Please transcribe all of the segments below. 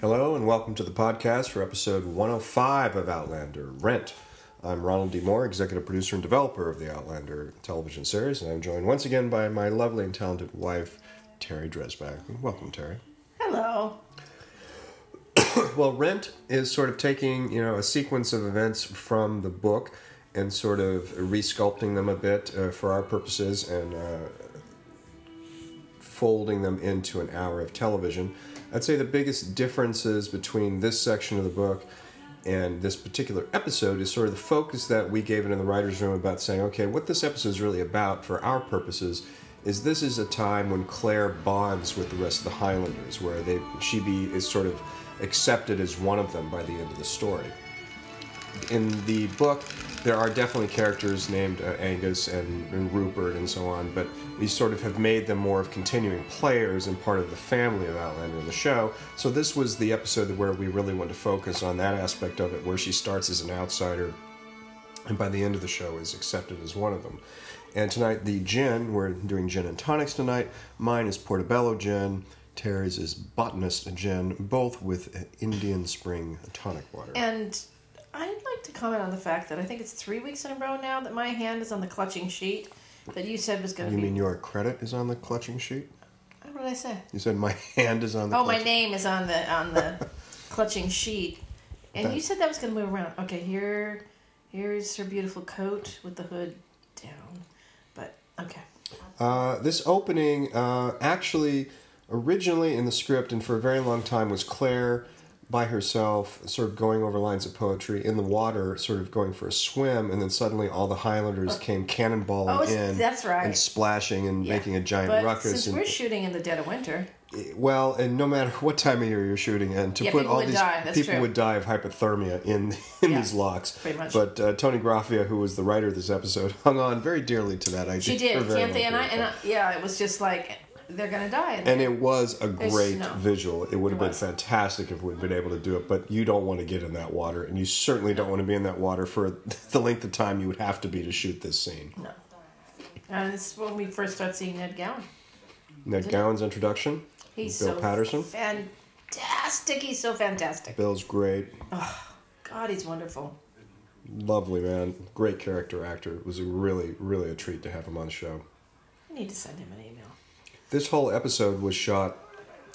Hello and welcome to the podcast for episode 105 of Outlander Rent. I'm Ronald D. Moore, executive producer and developer of the Outlander television series, and I'm joined once again by my lovely and talented wife, Terry Dresbach. Welcome, Terry. Hello. Well, Rent is sort of taking, you know, a sequence of events from the book and sort of resculpting them a bit uh, for our purposes and uh, folding them into an hour of television. I'd say the biggest differences between this section of the book and this particular episode is sort of the focus that we gave it in the writer's room about saying, okay, what this episode is really about for our purposes is this is a time when Claire bonds with the rest of the Highlanders, where they she be is sort of accepted as one of them by the end of the story. In the book, there are definitely characters named uh, Angus and, and Rupert and so on, but we sort of have made them more of continuing players and part of the family of Outlander in the show. So this was the episode where we really wanted to focus on that aspect of it, where she starts as an outsider and by the end of the show is accepted as one of them. And tonight, the gin, we're doing gin and tonics tonight. Mine is Portobello gin. Terry's is Botanist gin, both with Indian Spring tonic water. And I'd like to comment on the fact that I think it's three weeks in a row now that my hand is on the clutching sheet that you said was going to You be. mean your credit is on the clutching sheet? what did I say? You said my hand is on the Oh, my clutching- name is on the on the clutching sheet, and That- you said that was going to move around. Okay, here, here's her beautiful coat with the hood down, but okay. Uh, this opening uh, actually originally in the script and for a very long time was Claire by herself, sort of going over lines of poetry in the water, sort of going for a swim, and then suddenly all the Highlanders came cannonballing Oh, in, that's right. and splashing and Yeah. making a giant But ruckus. since and, we're shooting in the dead of winter, well, and no matter what time of year you're shooting, and to Yeah, put all these people true. would die of hypothermia in in Yeah, these lochs. pretty much. But uh, Toni Graffia, who was the writer of this episode, hung on very dearly to that idea. she did, can't they? And I, and. I, yeah, it was just like they're going to die. And it was a great snow. visual. It would have been was. fantastic if we'd been able to do it, but you don't want to get in that water, and you certainly don't want to be in that water for the length of time you would have to be to shoot this scene. No. And it's when we first start seeing Ned Gowan. Ned Gowan's introduction, He's Bill so Paterson. fantastic. He's so fantastic. Bill's great, Oh, God, he's wonderful. lovely man, great character actor. It was a really, really a treat to have him on the show. I need to send him an email. This whole episode was shot.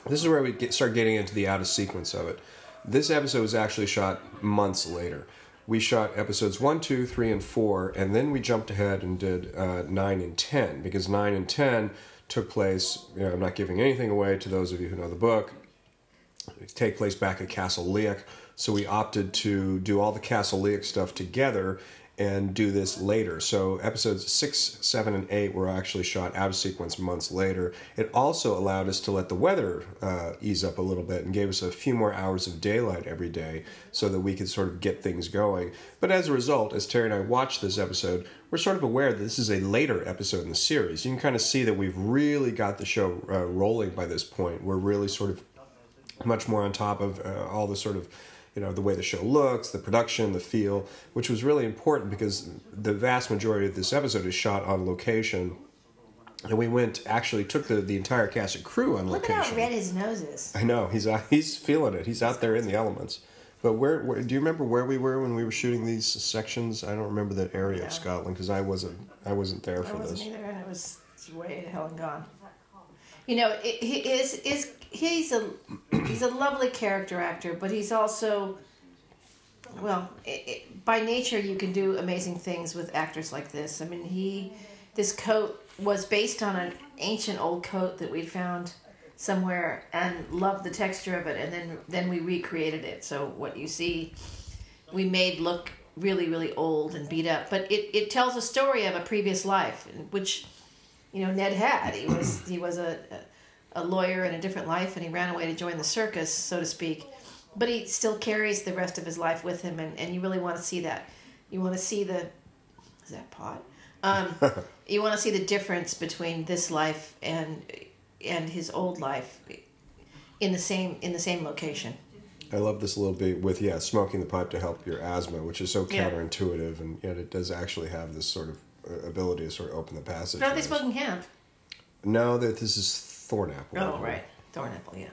This is where we get, start getting into the out of sequence of it. This episode was actually shot months later. We shot episodes one, two, three, and four, and then we jumped ahead and did uh, nine and ten because nine and ten took place. You know, I'm not giving anything away to those of you who know the book. Take place back at Castle Leoch, so we opted to do all the Castle Leoch stuff together and do this later. So episodes six, seven, and eight were actually shot out of sequence months later. It also allowed us to let the weather uh, ease up a little bit and gave us a few more hours of daylight every day so that we could sort of get things going. But as a result, as Terry and I watched this episode, we're sort of aware that this is a later episode in the series. You can kind of see that we've really got the show uh, rolling by this point. We're really sort of much more on top of uh, all the sort of you know the way the show looks the production the feel which was really important because the vast majority of this episode is shot on location. And we went actually took the, the entire cast and crew on Look location at how red his nose is. i know he's out, uh, he's feeling it. He's out there in the elements. But where, where do you remember where we were when we were shooting these sections? I don't remember that area of scotland because i wasn't i wasn't there I for wasn't this. either, and it was way to hell and gone. You know, it, he is is he's a he's a lovely character actor, but he's also well, it, it, by nature you can do amazing things with actors like this. I mean, he this coat was based on an ancient old coat that we'd found somewhere and loved the texture of it, and then then we recreated it. So what you see, we made look really really old and beat up, but it, it tells a story of a previous life, which you know Ned had. He was he was a a lawyer in a different life, and he ran away to join the circus, so to speak. But he still carries the rest of his life with him, and, and you really want to see that. You want to see the is that pot? Um, you want to see the difference between this life and and his old life in the same in the same location. I love this a little bit with yeah, smoking the pipe to help your asthma, which is so Yeah. counterintuitive, and yet it does actually have this sort of uh, ability to sort of open the passage. No, they smoking hemp. No, that this is thorn apple. Oh, right, thorn apple. Yeah.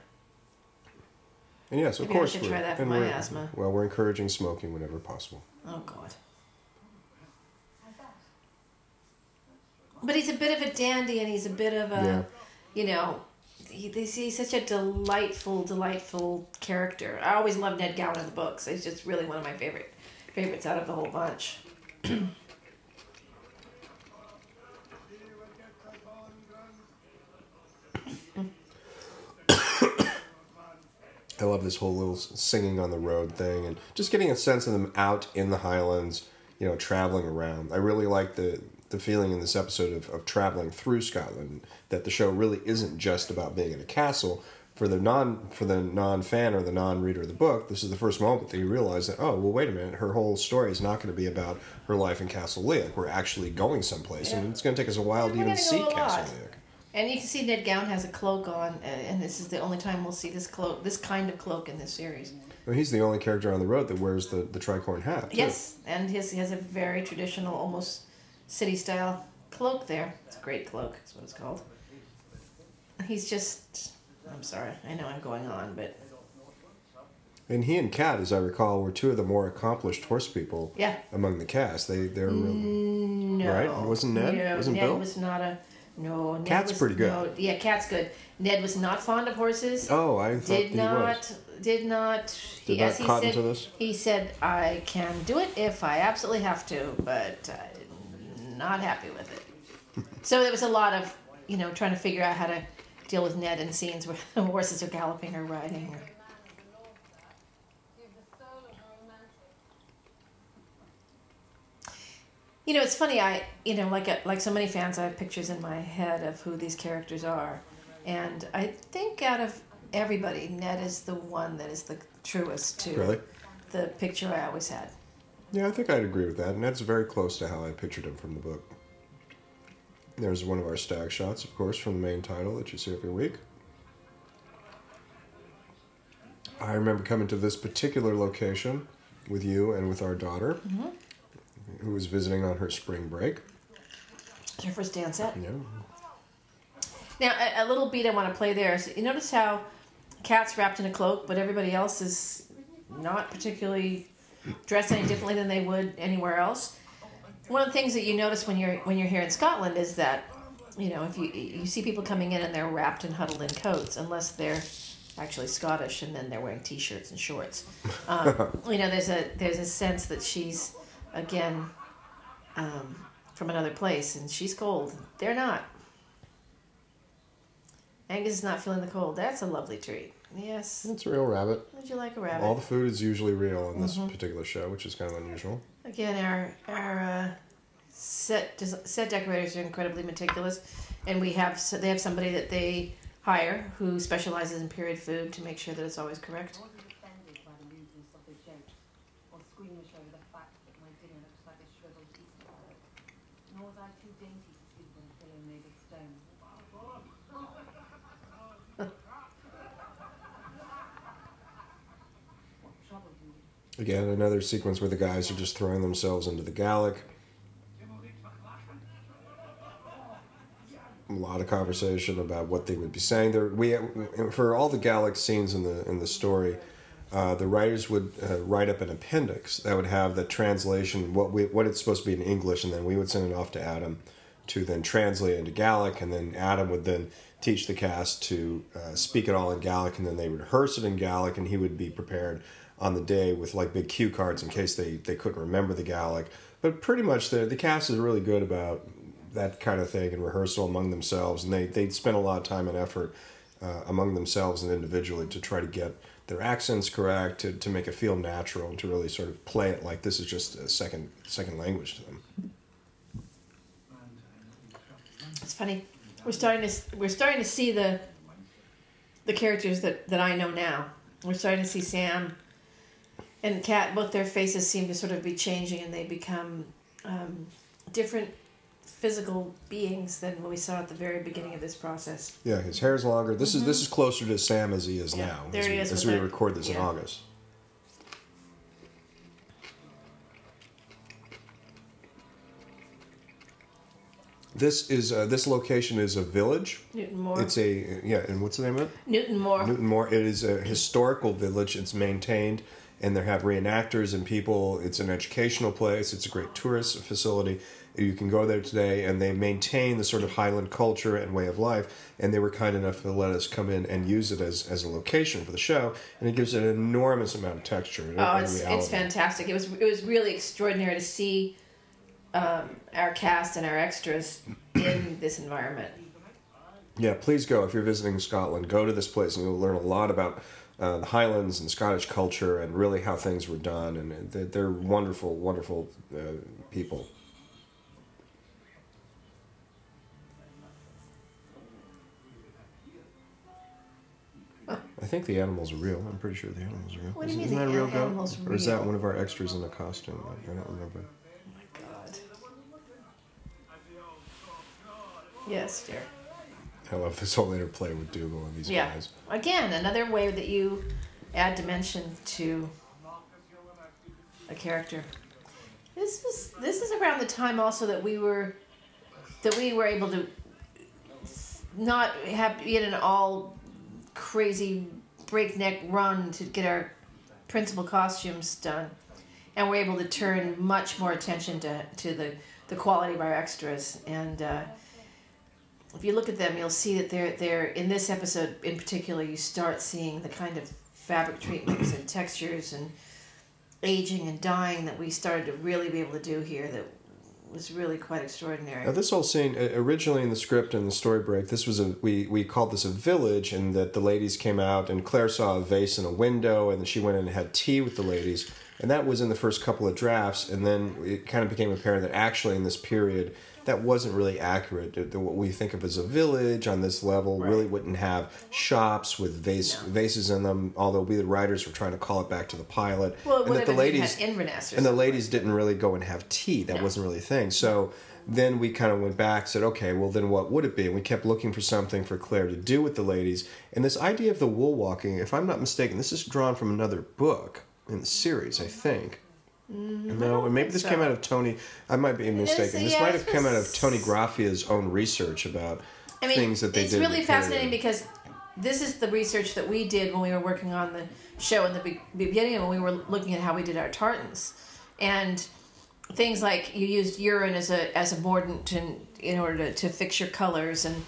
And yes, of Maybe I course, should we're, try that for and my we're- asthma. Well, we're encouraging smoking whenever possible. Oh God. But he's a bit of a dandy, and he's a bit of a, you know, he, he's, he's such a delightful, delightful character. I always loved Ned Gowan in the books. He's just really one of my favorite favorites out of the whole bunch. I love this whole little singing on the road thing and just getting a sense of them out in the Highlands, you know, traveling around. I really like the the feeling in this episode of, of traveling through Scotland that the show really isn't just about being in a castle. For the non for the non fan or the non reader of the book, this is the first moment that you realize that oh well wait a minute her whole story is not going to be about her life in Castle Leoch. We're actually going someplace, and Yeah. it's going to take us a while to even see Castle lot. And you can see Ned Gowan has a cloak on, uh, and this is the only time we'll see this cloak, this kind of cloak in this series. Well, he's the only character on the road that wears the, the tricorn hat. too. Yes, and his, he has a very traditional, almost city style cloak there. It's a great cloak, that's what it's called. He's just. I'm sorry, I know I'm going on, but And he and Kat, as I recall, were two of the more accomplished horse people yeah. among the cast. They they're really No. Right? Wasn't Ned? No, Wasn't Ned Bill? was not a. No, Ned Cat's was, pretty good. No, yeah, Cat's good. Ned was not fond of horses. oh, I thought did he not. was. Did not. Did not as he said, this. He said, "I can do it if I absolutely have to, but I'm not happy with it." so there was a lot of, you know, trying to figure out how to deal with Ned in scenes where the horses are galloping or riding. Or, you know, it's funny. I, you know, like a, like so many fans, I have pictures in my head of who these characters are, and I think out of everybody, Ned is the one that is the truest to Really? the picture I always had. Yeah, I think I'd agree with that. And that's very close to how I pictured him from the book. There's one of our stag shots, of course, from the main title that you see every week. I remember coming to this particular location with you and with our daughter, Mm-hmm. Who was visiting on her spring break. Your first dance set. Yeah. Now, a, a little beat I want to play there is you notice how Cat's wrapped in a cloak, but everybody else is not particularly dressed any differently than they would anywhere else. One of the things that you notice when you're when you're here in Scotland is that you know if you you see people coming in and they're wrapped and huddled in coats, unless they're actually Scottish and then they're wearing t-shirts and shorts. Um, you know, there's a there's a sense that she's again um, from another place and she's cold. They're not. Angus is not feeling the cold. That's a lovely treat. Yes. It's a real rabbit. Would you like a rabbit? All the food is usually real in this Mm-hmm. particular show, which is kind of unusual. Again, our our uh, set set decorators are incredibly meticulous, and we have so they have somebody that they hire who specializes in period food to make sure that it's always correct. I wasn't offended by the rudeness of the joke or squeamish over the fact that my dinner looks like a shriveled Easter salad. Nor was I too dainty to sleep on a pillow made of stone. what troubled you? Again, another sequence where the guys are just throwing themselves into the Gaelic. A lot of conversation about what they would be saying. There, we for all the Gaelic scenes in the in the story, uh, the writers would uh, write up an appendix that would have the translation, what we what it's supposed to be in English, and then we would send it off to Adam to then translate into Gaelic, and then Adam would then teach the cast to uh, speak it all in Gaelic, and then they would rehearse it in Gaelic, and he would be prepared on the day with like big cue cards in case they, they couldn't remember the Gaelic. But pretty much the the cast is really good about that kind of thing and rehearsal among themselves, and they they spend a lot of time and effort uh, among themselves and individually to try to get their accents correct, to, to make it feel natural, and to really sort of play it like this is just a second second language to them. It's funny. We're starting to we're starting to see the the characters that that I know now. We're starting to see Sam and Kat. Both their faces seem to sort of be changing, and they become um, different physical beings than what we saw at the very beginning of this process. Yeah, his hair is longer. This is this is closer to Sam as he is Mm-hmm. Yeah, now. there as he we, is as we that- record this in. August. This is uh, this location is a village. Newtonmore. It's a yeah, and what's the name of it? Newtonmore. Newton Moore. It is a historical village. It's maintained, and they have reenactors and people. It's an educational place. It's a great tourist facility. You can go there today, and they maintain the sort of Highland culture and way of life. And they were kind enough to let us come in and use it as, as a location for the show, and it gives it an enormous amount of texture. Oh, it's it's fantastic. It was it was really extraordinary to see um, our cast and our extras in this environment. Yeah, please go if you're visiting Scotland. Go to this place, and you'll learn a lot about uh, the Highlands and Scottish culture, and really how things were done. And they're, they're wonderful, wonderful uh, people. I think the animals are real. I'm pretty sure the animals are real. What do you mean Isn't the that a real goat? animals Or is that one of our extras in a costume? I I don't remember. Oh my god. Yes, dear. I love this whole interplay with Dougal and these Yeah. guys. Again, another way that you add dimension to a character. This was this is around the time also that we were that we were able to not have be in an all crazy breakneck run to get our principal costumes done. And we're able to turn much more attention to, to the, the quality of our extras. And uh, if you look at them, you'll see that they're they're in this episode in particular. You start seeing the kind of fabric treatments and textures and aging and dyeing that we started to really be able to do here. That was really quite extraordinary. Now, this whole scene originally in the script and the story break, this was a we we called this a village, and that the ladies came out, and Claire saw a vase in a window, and she went in and had tea with the ladies, and that was in the first couple of drafts, and then it kind of became apparent that actually in this period that wasn't really accurate. What we think of as a village on this level Right. really wouldn't have shops with vase No. vases in them. Although we the writers were trying to call it back to the pilot, well, and that the ladies had Inverness or and the ladies didn't really go and have tea. That No. wasn't really a thing. So then we kind of went back, said, okay, well then what would it be? And we kept looking for something for Claire to do with the ladies. And this idea of the wool walking, if I'm not mistaken, this is drawn from another book in the series, I think. No, and maybe this so. came out of Toni. I might be mistaken. this yeah, might have come out of Toni Graffia's own research about I mean, things that they it's did. It's really the period. fascinating because this is the research that we did when we were working on the show in the beginning when we were looking at how we did our tartans and things like you used urine as a as a mordant in, in order to, to fix your colors and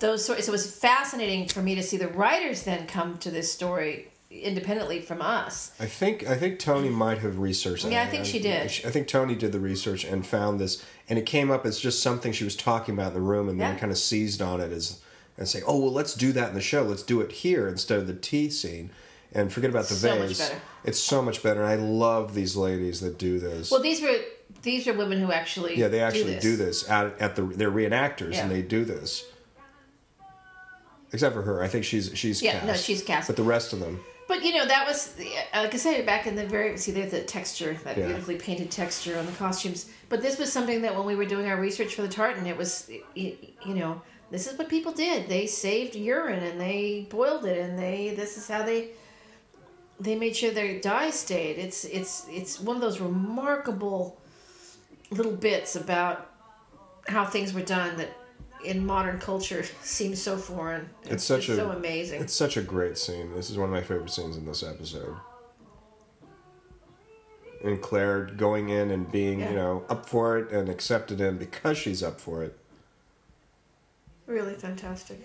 those sorts. So it was fascinating for me to see the writers then come to this story independently from us. I think I think Toni might have researched. Yeah, I think she did. I think Toni did the research and found this, and it came up as just something she was talking about in the room, and then Yeah. kind of seized on it as and say, "Oh well, let's do that in the show. Let's do it here instead of the tea scene." And forget about the So much vase. better. It's so much better. And I love these ladies that do this. Well, these were these are women who actually yeah, they actually do do this. this, at, at the they're reenactors Yeah. and they do this. Except for her, I think she's she's Yeah, cast. no, she's cast. But the rest of them, But you know that was like I said back in the very see there's the texture that Yeah. beautifully painted texture on the costumes. But this was something that when we were doing our research for the tartan, it was you, you know this is what people did. They saved urine and they boiled it and they this is how they they made sure their dye stayed. It's it's it's one of those remarkable little bits about how things were done that in modern culture seems so foreign. It's such a- so amazing. It's such a great scene. This is one of my favorite scenes in this episode. And Claire going in and being, Yeah. you know, up for it and accepted in because she's up for it. Really fantastic.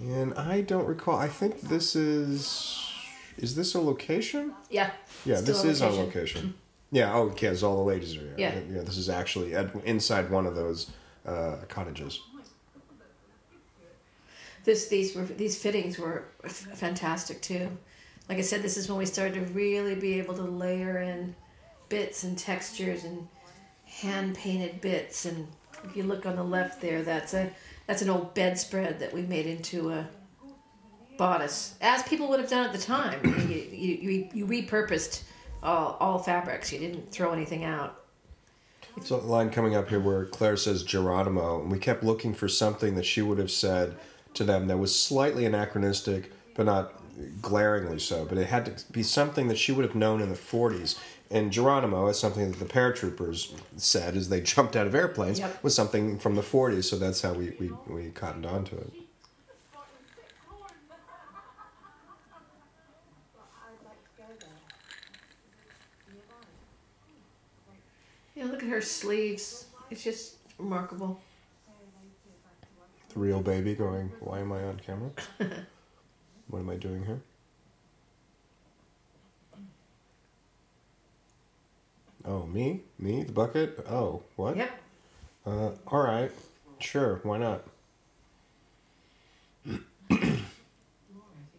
And I don't recall. I think this is. Is this a location? Yeah. Yeah, Still this a is on location. Yeah, oh, okay, as all the ladies are here. Yeah. yeah this is actually inside one of those uh, cottages. This these were these fittings were fantastic too. Like I said, this is when we started to really be able to layer in bits and textures and hand painted bits. And if you look on the left there, that's a that's an old bedspread that we made into a bodice, as people would have done at the time. You, you, you, repurposed all, all fabrics. You didn't throw anything out. So a line coming up here where Claire says Geronimo, and we kept looking for something that she would have said to them that was slightly anachronistic, but not glaringly so, but it had to be something that she would have known in the 40s. And Geronimo, as something that the paratroopers said as they jumped out of airplanes, Yep. was something from the 40s, so that's how we, we, we cottoned on to it. I'd like to go there. Nearby. Know, look at her sleeves. It's just remarkable. The real baby going, Why am I on camera? what am I doing here? Oh, me? Me? The bucket? Oh, what? Yep. Uh, all right. Sure, why not?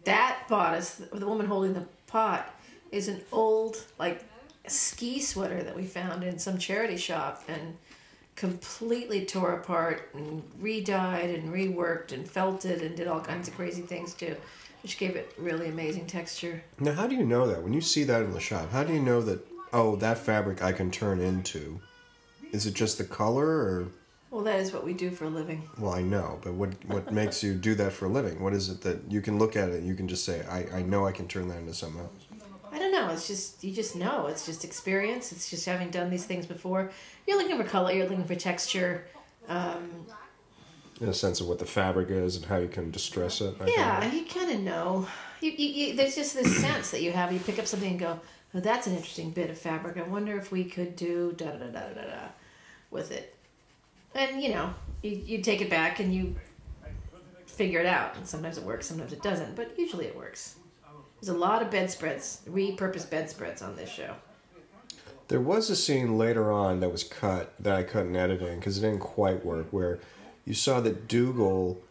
That bodice, the woman holding the pot, is an old like ski sweater that we found in some charity shop and completely tore apart and re-dyed and reworked and felted and did all kinds of crazy things too, which gave it really amazing texture. Now, how do you know that? When you see that in the shop, how do you know that, oh, that fabric I can turn into? Is it just the color or. Well, that is what we do for a living. Well, I know, but what what makes you do that for a living? What is it that you can look at it and you can just say, I, I know I can turn that into something else? I don't know. It's just you just know. It's just experience. It's just having done these things before. You're looking for color. You're looking for texture. Um, In a sense of what the fabric is and how you can distress it. I yeah, think. you kind of know. You, you, you, there's just this sense that you have. You pick up something and go, "Oh, that's an interesting bit of fabric. I wonder if we could do da da da da da da with it." And you know, you, you take it back and you figure it out. And sometimes it works, sometimes it doesn't, but usually it works. There's a lot of bedspreads, repurposed bedspreads on this show. There was a scene later on that was cut that I cut in editing because it didn't quite work. Where you saw that Dougal,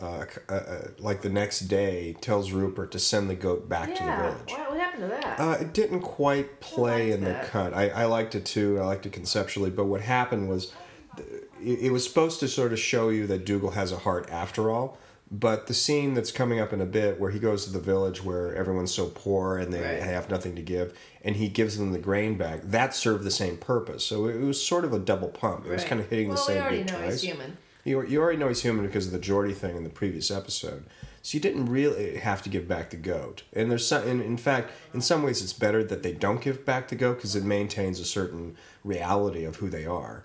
uh, uh, uh, like the next day, tells Rupert to send the goat back to the village. what, what happened to that? Uh, it didn't quite play in the cut. I, I liked it too. I liked it conceptually, but what happened was, th- it was supposed to sort of show you that Dougal has a heart after all. But the scene that's coming up in a bit, where he goes to the village where everyone's so poor and they Right. have nothing to give, and he gives them the grain bag, that served the same purpose. So it was sort of a double pump. It was kind of hitting well, the same we already beat know twice. he's human. You, you already know he's human because of the Geordie thing in the previous episode. So you didn't really have to give back the goat. And there's some, in, in fact, in some ways, it's better that they don't give back the goat because it maintains a certain reality of who they are.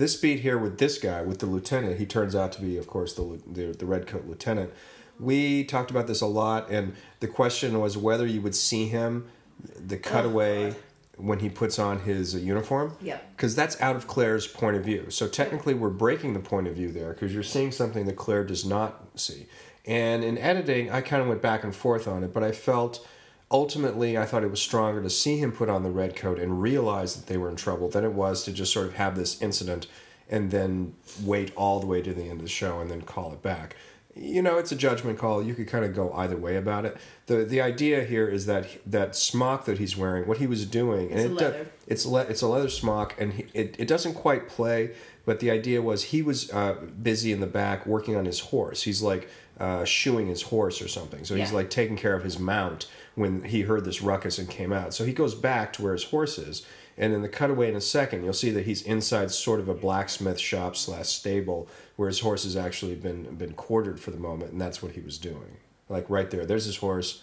This beat here with this guy, with the lieutenant, he turns out to be, of course, the the, the redcoat lieutenant. We talked about this a lot, and the question was whether you would see him, the cutaway, when he puts on his uh, uniform Yeah. because that's out of Claire's point of view. So technically, we're breaking the point of view there because you're seeing something that Claire does not see. And in editing, I kind of went back and forth on it, but I felt ultimately I thought it was stronger to see him put on the red coat and realize that they were in trouble than it was to just sort of have this incident and then wait all the way to the end of the show and then call it back. You know, it's a judgment call. You could kind of go either way about it. the The idea here is that that smock that he's wearing, what he was doing, and It's a it do- leather. it's le- it's a leather smock, and he, it it doesn't quite play. But the idea was he was uh, busy in the back working on his horse. He's like uh, shoeing his horse or something. So he's like taking care of his mount when he heard this ruckus and came out. So he goes back to where his horse is, and in the cutaway in a second, you'll see that he's inside sort of a blacksmith shop slash stable where his horse has actually been been quartered for the moment, and that's what he was doing. Like right there, there's his horse,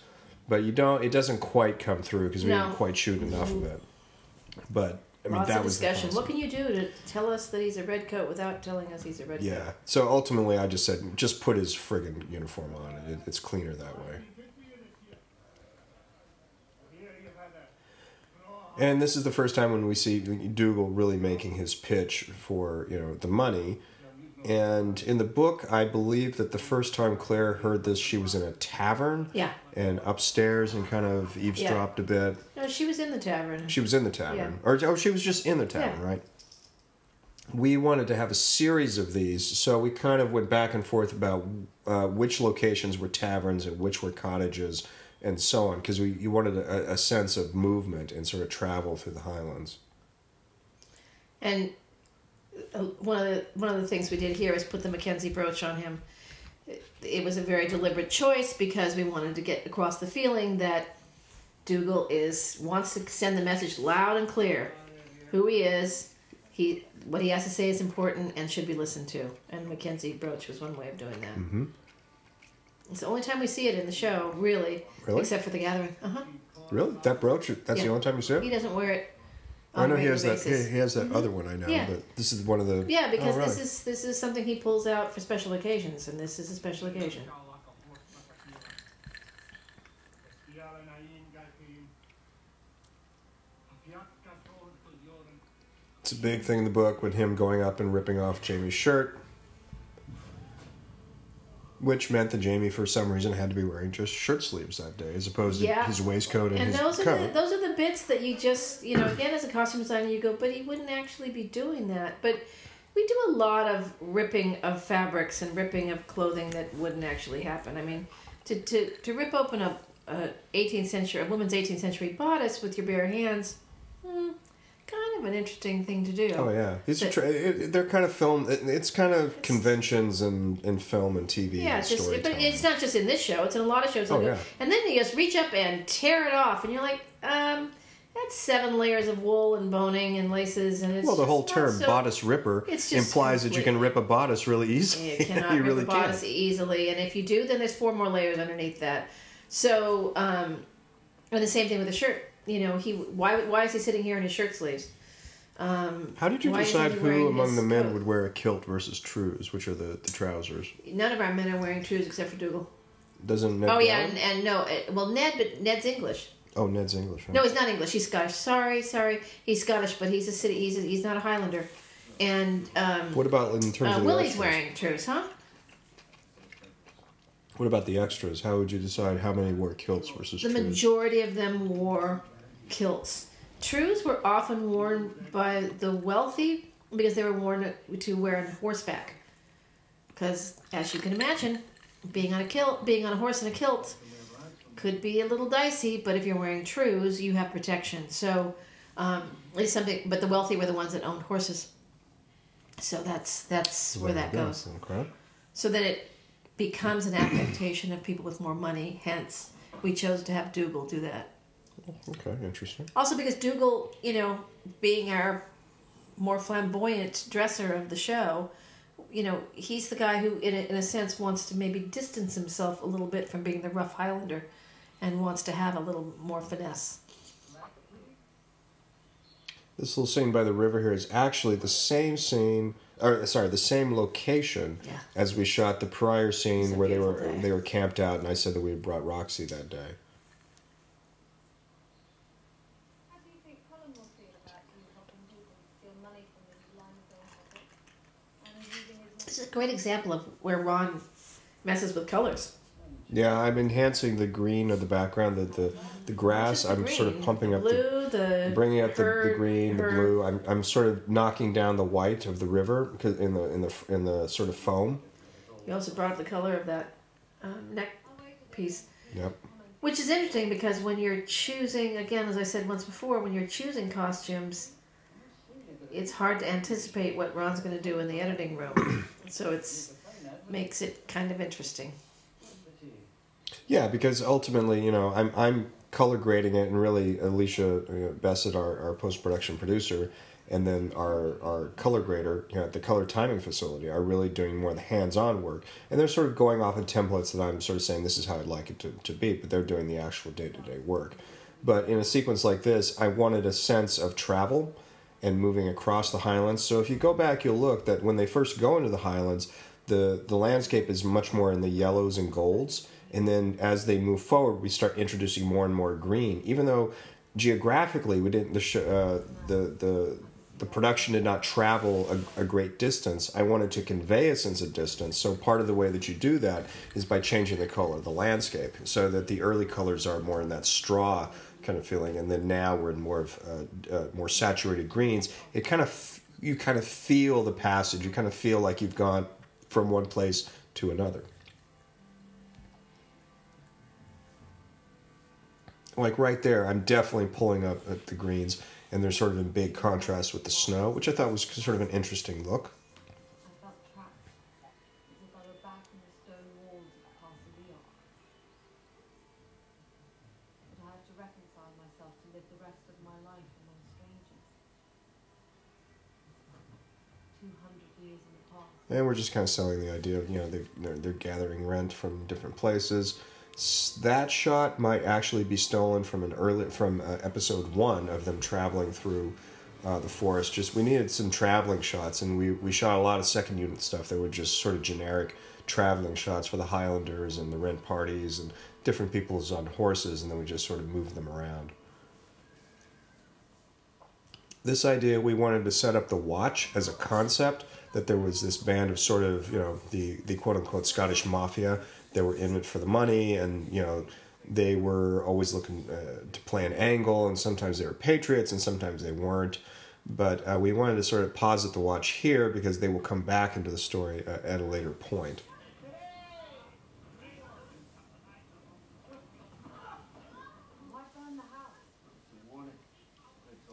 but you don't. It doesn't quite come through because we No. didn't quite shoot enough of mm-hmm. it. But I mean, Lots that of was discussion. What can you do to tell us that he's a redcoat without telling us he's a redcoat? Yeah. So ultimately, I just said, just put his friggin' uniform on. It, it's cleaner that way. And this is the first time when we see Dougal really making his pitch for you know the money. And in the book, I believe that the first time Claire heard this, she was in a tavern Yeah. and upstairs and kind of eavesdropped a bit. No, she was in the tavern. She was in the tavern, Yeah. or oh, she was just in the tavern, Yeah. right? We wanted to have a series of these, so we kind of went back and forth about uh, which locations were taverns and which were cottages, and so on, because we you wanted a, a sense of movement and sort of travel through the Highlands. And uh, one of the one of the things we did here is put the Mackenzie brooch on him. It, it was a very deliberate choice because we wanted to get across the feeling that Dougal is wants to send the message loud and clear, who he is. He what he has to say is important and should be listened to. And Mackenzie brooch was one way of doing that. It's the only time we see it in the show, really, Really? except for the gathering. Uh huh. Really? That brooch? That's the only time you see it? He doesn't wear it. I know he has regular that. He, basis. has that other one I know, Yeah. but this is one of the. Yeah, because Oh, this is this is something he pulls out for special occasions, and this is a special occasion. It's a big thing in the book with him going up and ripping off Jamie's shirt, which meant that Jamie, for some reason, had to be wearing just shirt sleeves that day, as opposed Yeah. to his waistcoat and, And his those are coat. the, those are the bits that you just you know again as a costume designer you go, but he wouldn't actually be doing that. But we do a lot of ripping of fabrics and ripping of clothing that wouldn't actually happen. I mean, to to, to rip open a, a 18th century a woman's 18th century bodice with your bare hands, hmm, kind of an interesting thing to do. Oh yeah, these are But- tra- it, they're kind of film. It, it's kind of conventions and in film and TV. Yeah, and it's just, but it's not just in this show. It's in a lot of shows. Oh, yeah. And then you just reach up and tear it off, and you're like, um, that's seven layers of wool and boning and laces, and it's well, the whole term so- bodice ripper It's just implies that you can rip a bodice really easily. You cannot you rip really a bodice easily, and if you do, then there's four more layers underneath that. So, um, and the same thing with the shirt. You know, he why why is he sitting here in his shirt sleeves? Um, How did you decide who among the men coat? would wear a kilt versus trews, which are the, the trousers? None of our men are wearing trews except for Dougal. Doesn't Ned Oh yeah, and, and no, uh, well Ned, but Ned's English. Oh, Ned's English. Right? No, he's not English. He's Scottish. Sorry, sorry. He's Scottish, but he's a city. He's a, he's not a Highlander. And um, What about in terms uh, of Willie's extras? wearing trews, huh? What about the extras? How would you decide how many wore kilts versus The trews? majority of them wore kilts. Trews were often worn by the wealthy because they were worn to wear on horseback. Because, as you can imagine, being on a kilt, being on a horse in a kilt, could be a little dicey. But if you're wearing trews, you have protection. So, um, it's something. But the wealthy were the ones that owned horses. So that's that's where that goes. Okay. So that it becomes an affectation of people with more money. Hence, we chose to have Dougal do that. Okay, interesting. Also, because Dougal, you know, being our more flamboyant dresser of the show, you know, he's the guy who, in a, in a sense, wants to maybe distance himself a little bit from being the rough Highlander and wants to have a little more finesse. This little scene by the river here is actually the same scene, or sorry, the same location Yeah. as we shot the prior scene where they were day. they were camped out, and I said that we had brought Roxy that day. How do you think Colum will feel about you helping people steal money from his limestone pocket and using his This is a great example of where Ron messes with colors. Yeah, I'm enhancing the green of the background, the the, the grass. The I'm sort of pumping the up the blue, the bringing up the, the her- green, the blue. I'm, I'm sort of knocking down the white of the river because in the in the in the sort of foam. You also brought up the color of that um, neck piece. Yep. Which is interesting because when you're choosing, again, as I said once before, when you're choosing costumes, it's hard to anticipate what Ron's going to do in the editing room. So it's makes it kind of interesting. Yeah, because ultimately, you know, I'm I'm color grading it, and really Alicia uh, Bassett, our, our post production producer, and then our our color grader you know, at the color timing facility are really doing more of the hands on work, and they're sort of going off of templates that I'm sort of saying this is how I'd like it to, to be, but they're doing the actual day to day work. But in a sequence like this, I wanted a sense of travel and moving across the highlands. So if you go back, you'll look that when they first go into the highlands, the the landscape is much more in the yellows and golds, and then as they move forward, we start introducing more and more green. Even though geographically we didn't the sh- uh, the the the production did not travel a, a great distance. I wanted to convey a sense of distance. So part of the way that you do that is by changing the color of the landscape, so that the early colors are more in that straw kind of feeling, and then now we're in more of uh, uh, more saturated greens. It kind of f- you kind of feel the passage. You kind of feel like you've gone from one place to another. Like right there, I'm definitely pulling up at the greens, and they're sort of in big contrast with the snow, which I thought was sort of an interesting look. To live the rest of my life among strangers. 200 years in the past. And we're just kind of selling the idea of, you know, they, they're, they're gathering rent from different places. That shot might actually be stolen from an early from uh, episode one of them traveling through uh, the forest. Just we needed some traveling shots, and we we shot a lot of second unit stuff that were just sort of generic traveling shots for the Highlanders and the rent parties and different peoples on horses, and then we just sort of moved them around. This idea we wanted to set up the watch as a concept that there was this band of sort of you know the the quote unquote Scottish mafia they were in it for the money and you know they were always looking uh, to play an angle and sometimes they were patriots and sometimes they weren't. But uh, we wanted to sort of posit the watch here because they will come back into the story uh, at a later point Why burn the house?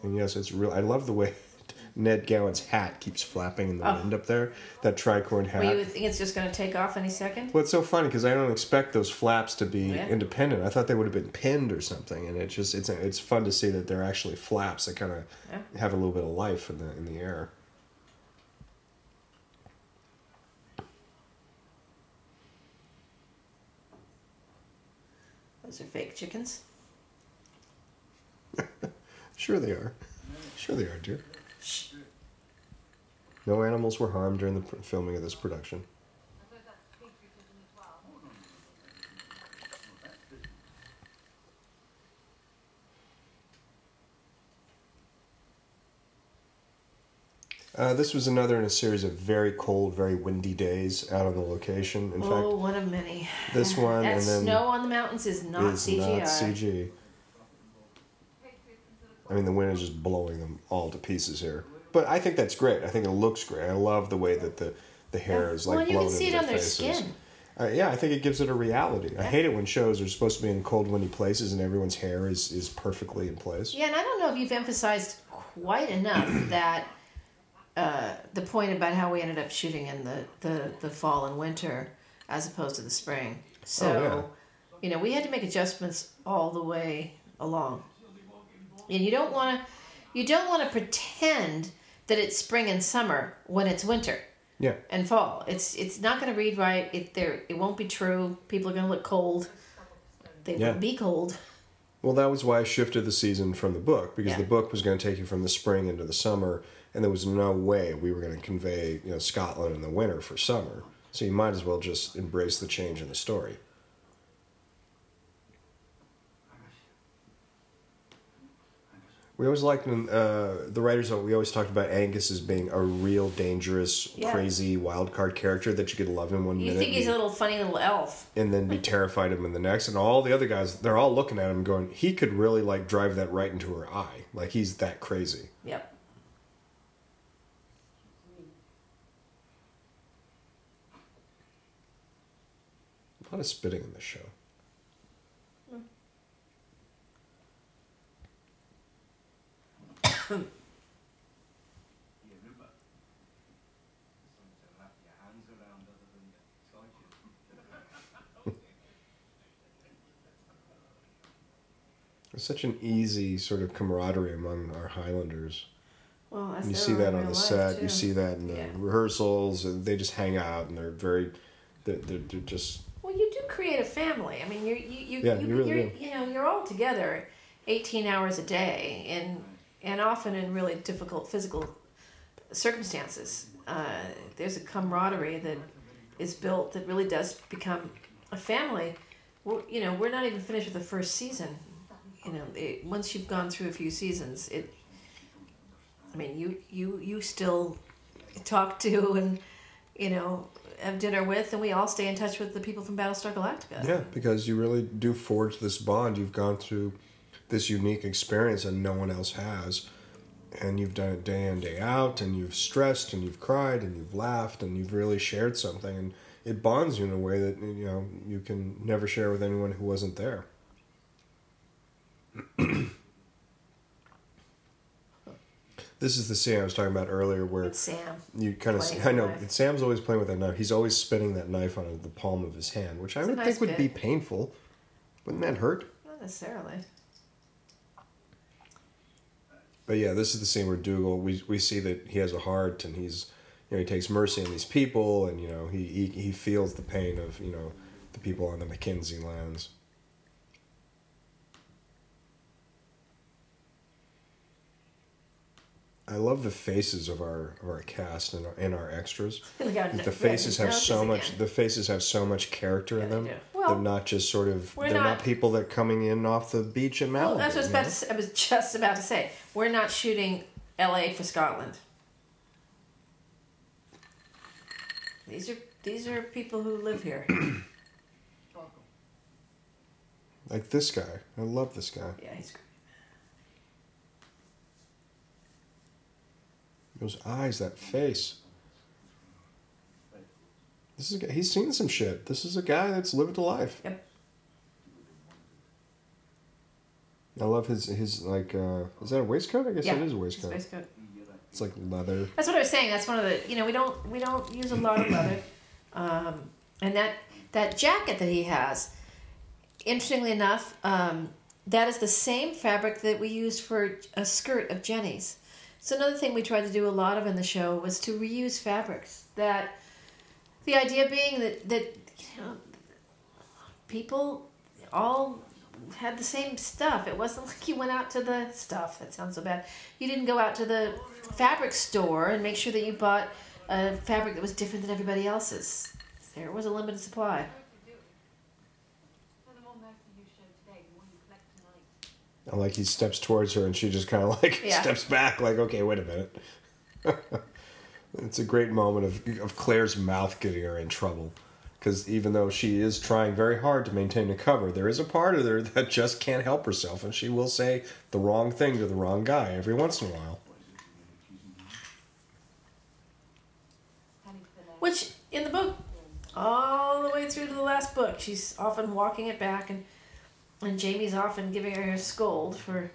And yes it's real i love the way ned gowan's hat keeps flapping in the Oh. wind up there that tricorn hat Well, you think it's just going to take off any second? Well, it's so funny because I don't expect those flaps to be oh, Yeah. independent. I thought they would have been pinned or something, and it's just it's it's fun to see that they're actually flaps that kind of Yeah. have a little bit of life in the in the air. Those are fake chickens. Sure, they are. Sure, they are, dear. No animals were harmed during the filming of this production. I suppose that's patriotism as well. Uh, this was another in a series of very cold, very windy days out on the location. In oh, one of many. fact, this one That and then snow on the mountains is not is CGI. not CG. I mean, the wind is just blowing them all to pieces here. But I think that's great. I think it looks great. I love the way that the, the hair is like well, you blown can see it into on their their faces. Uh, yeah, I think it gives it a reality. I hate it when shows are supposed to be in cold, windy places and everyone's hair is, is perfectly in place. Yeah, and I don't know if you've emphasized quite enough that uh, the point about how we ended up shooting in the, the, the fall and winter as opposed to the spring. So, Oh, you know, we had to make adjustments all the way along. And you don't want to you don't want to pretend that it's spring and summer when it's winter Yeah. and fall. It's it's not going to read right. It there it won't be true. People are going to look cold. They Yeah. will be cold. Well, that was why I shifted the season from the book because Yeah. the book was going to take you from the spring into the summer, and there was no way we were going to convey you know Scotland in the winter for summer. So you might as well just embrace the change in the story. We always liked when uh, the writers. We always talked about Angus as being a real dangerous, Yeah. crazy wild card character that you could love in one You minute. think he's a little funny little elf. and then be terrified of him in the next. And all the other guys, they're all looking at him, going, "He could really like drive that right into her eye. Like he's that crazy." Yep. A lot of spitting in this show. Yeah, Rupert. Something to wrap your hands around other than the scotches. There's such an easy sort of camaraderie among our Highlanders. Well, that's you see that on the set. too. You see that in the Yeah. rehearsals. And they just hang out, and they're very, they're, they're, they're just Well, you do create a family. I mean, you're, you you Yeah, you, you really you're, you know you're all together, eighteen hours a day, and and often in really difficult physical circumstances. Uh, there's a camaraderie that is built that really does become a family. We're, you know, we're not even finished with the first season. You know, it, once you've gone through a few seasons, it. I mean, you you you still talk to and you know have dinner with, and we all stay in touch with the people from Battlestar Galactica. yeah, because you really do forge this bond. You've gone through this unique experience that no one else has. And you've done it day in, day out, and you've stressed, and you've cried, and you've laughed, and you've really shared something, and it bonds you in a way that you know you can never share with anyone who wasn't there. this is the scene I was talking about earlier, where It's Sam. you kind of I know with the knife. Sam's always playing with that knife. He's always spinning that knife on the palm of his hand, which I It's a would nice think would be painful. Wouldn't that hurt? Not necessarily. But yeah, this is the scene where Dougal we we see that he has a heart and he's you know he takes mercy on these people, and you know he he, he feels the pain of you know the people on the Mackenzie lands. I love the faces of our of our cast and our, and our extras. The faces have so again. much. The faces have so much character Yeah, in they them. they're not just sort of. They're not, not- people that are coming in off the beach in Malibu. Well, that's what I was, about to say, I was just about to say. We're not shooting L.A. for Scotland. These are these are people who live here. Like this guy. I love this guy. yeah, he's great. Those eyes, that face. This is a he's seen some shit. This is a guy that's lived a life. Yep. I love his his like uh is that a waistcoat? I guess Yeah, it is a waistcoat. waistcoat. It's like leather. That's what I was saying. That's one of the you know we don't we don't use a lot of leather, um, and that that jacket that he has. Interestingly enough, um, that is the same fabric that we used for a skirt of Jenny's. So another thing we tried to do a lot of in the show was to reuse fabrics. That the idea being that that you know people all had the same stuff. It wasn't like you went out to the stuff. That sounds so bad. You didn't go out to the fabric store and make sure that you bought a fabric that was different than everybody else's. There was a limited supply. the more mercy you show today, the more you collect tonight. I like he steps towards her and she just kind of like Yeah. steps back like okay wait a minute. it's a great moment of of Claire's mouth getting her in trouble. Because even though she is trying very hard to maintain a cover, there is a part of her that just can't help herself, and she will say the wrong thing to the wrong guy every once in a while. Which in the book, all the way through to the last book, she's often walking it back, and and Jamie's often giving her a scold for,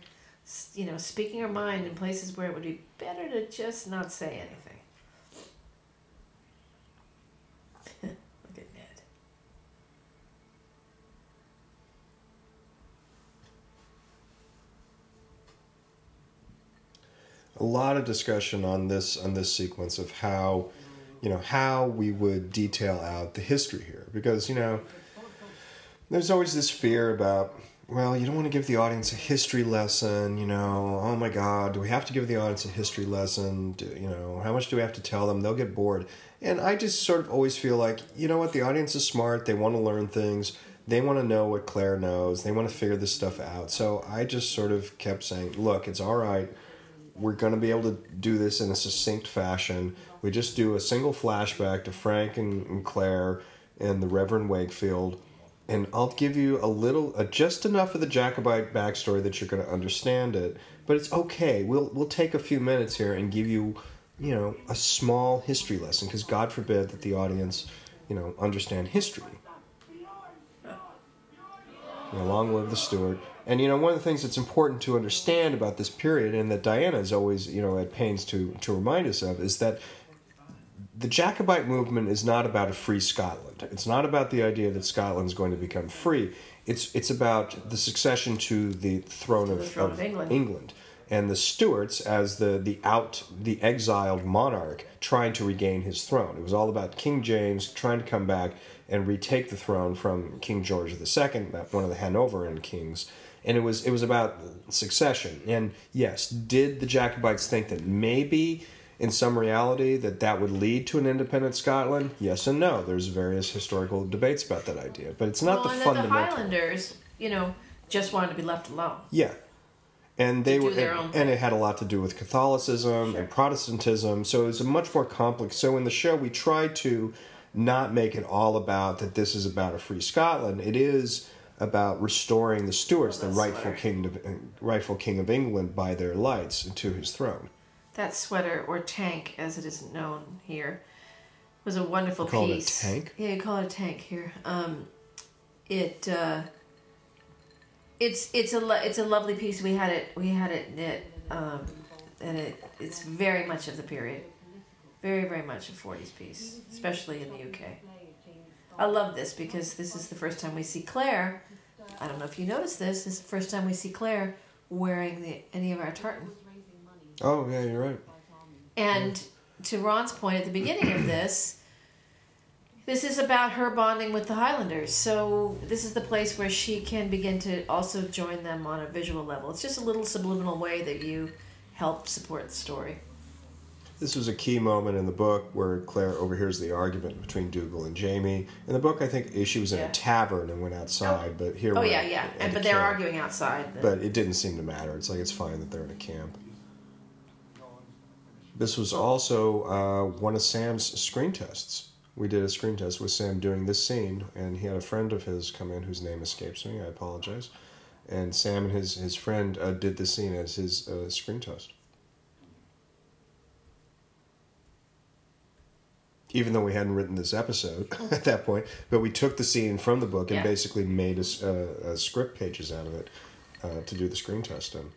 you know, speaking her mind in places where it would be better to just not say anything. Look at Ned. a lot of discussion on this on this sequence of how you know how we would detail out the history here because you know there's always this fear about well you don't want to give the audience a history lesson you know oh my god do we have to give the audience a history lesson? Do, you know how much do we have to tell them? They'll get bored. And i just sort of always feel like you know what the audience is smart they want to learn things they want to know what claire knows they want to figure this stuff out. So i just sort of kept saying look it's all right. We're going to be able to do this in a succinct fashion. We just do a single flashback to Frank and, and Claire and the Reverend Wakefield, and I'll give you a little, uh, just enough of the Jacobite backstory that you're going to understand it. But it's okay. We'll we'll take a few minutes here and give you, you know, a small history lesson because God forbid that the audience, you know, understand history. You know, long live the Stuart. And you know, one of the things that's important to understand about this period, and that Diana is always, you know, at pains to to remind us of, is that the Jacobite movement is not about a free Scotland. It's not about the idea that Scotland's going to become free. It's it's about the succession to the throne, To of, the throne of of England. England. And the Stuarts as the, the out the exiled monarch trying to regain his throne. It was all about King James trying to come back and retake the throne from King George II, one of the Hanoverian kings. And it was it was about succession. And yes, did the Jacobites think that maybe in some reality that that would lead to an independent Scotland? Yes and no. There's various historical debates about that idea, but it's not well, the and then the fundamental. Highlanders, you know, just wanted to be left alone. Yeah. And they were, and, and it had a lot to do with Catholicism Sure. and Protestantism. So it was a much more complex. So in the show, we tried to not make it all about that. This is about a free Scotland. It is about restoring the Stuarts, Well, the rightful king, of, rightful king of England, by their lights to his throne. That sweater, or tank as it is known here, was a wonderful You call it a piece. tank? Yeah, you call it a tank here. Um, it uh, it's it's a lo- it's a lovely piece. We had it we had it knit, um, and it it's very much of the period, very very much a '40s piece, especially in the UK. I love this because this is the first time we see Claire. I don't know if you noticed this. This is the first time we see Claire wearing the any of our tartan. Oh yeah, you're right. And to Ron's point at the beginning of this, this is about her bonding with the Highlanders. So this is the place where she can begin to also join them on a visual level. It's just a little subliminal way that you help support the story. This was a key moment in the book where Claire overhears the argument between Dougal and Jamie. In the book, I think she was in Yeah. a tavern and went outside, but here Oh yeah, yeah, and but they're camp. arguing outside. But it didn't seem to matter. It's like it's fine that they're in a camp. This was also uh, one of Sam's screen tests. We did a screen test with Sam doing this scene, and he had a friend of his come in whose name escapes me. I apologize. And Sam and his his friend uh, did this scene as his uh, screen test. Even though we hadn't written this episode at that point, but we took the scene from the book and Yeah. basically made a, s- uh, uh, script pages out of it uh, to do the screen test in.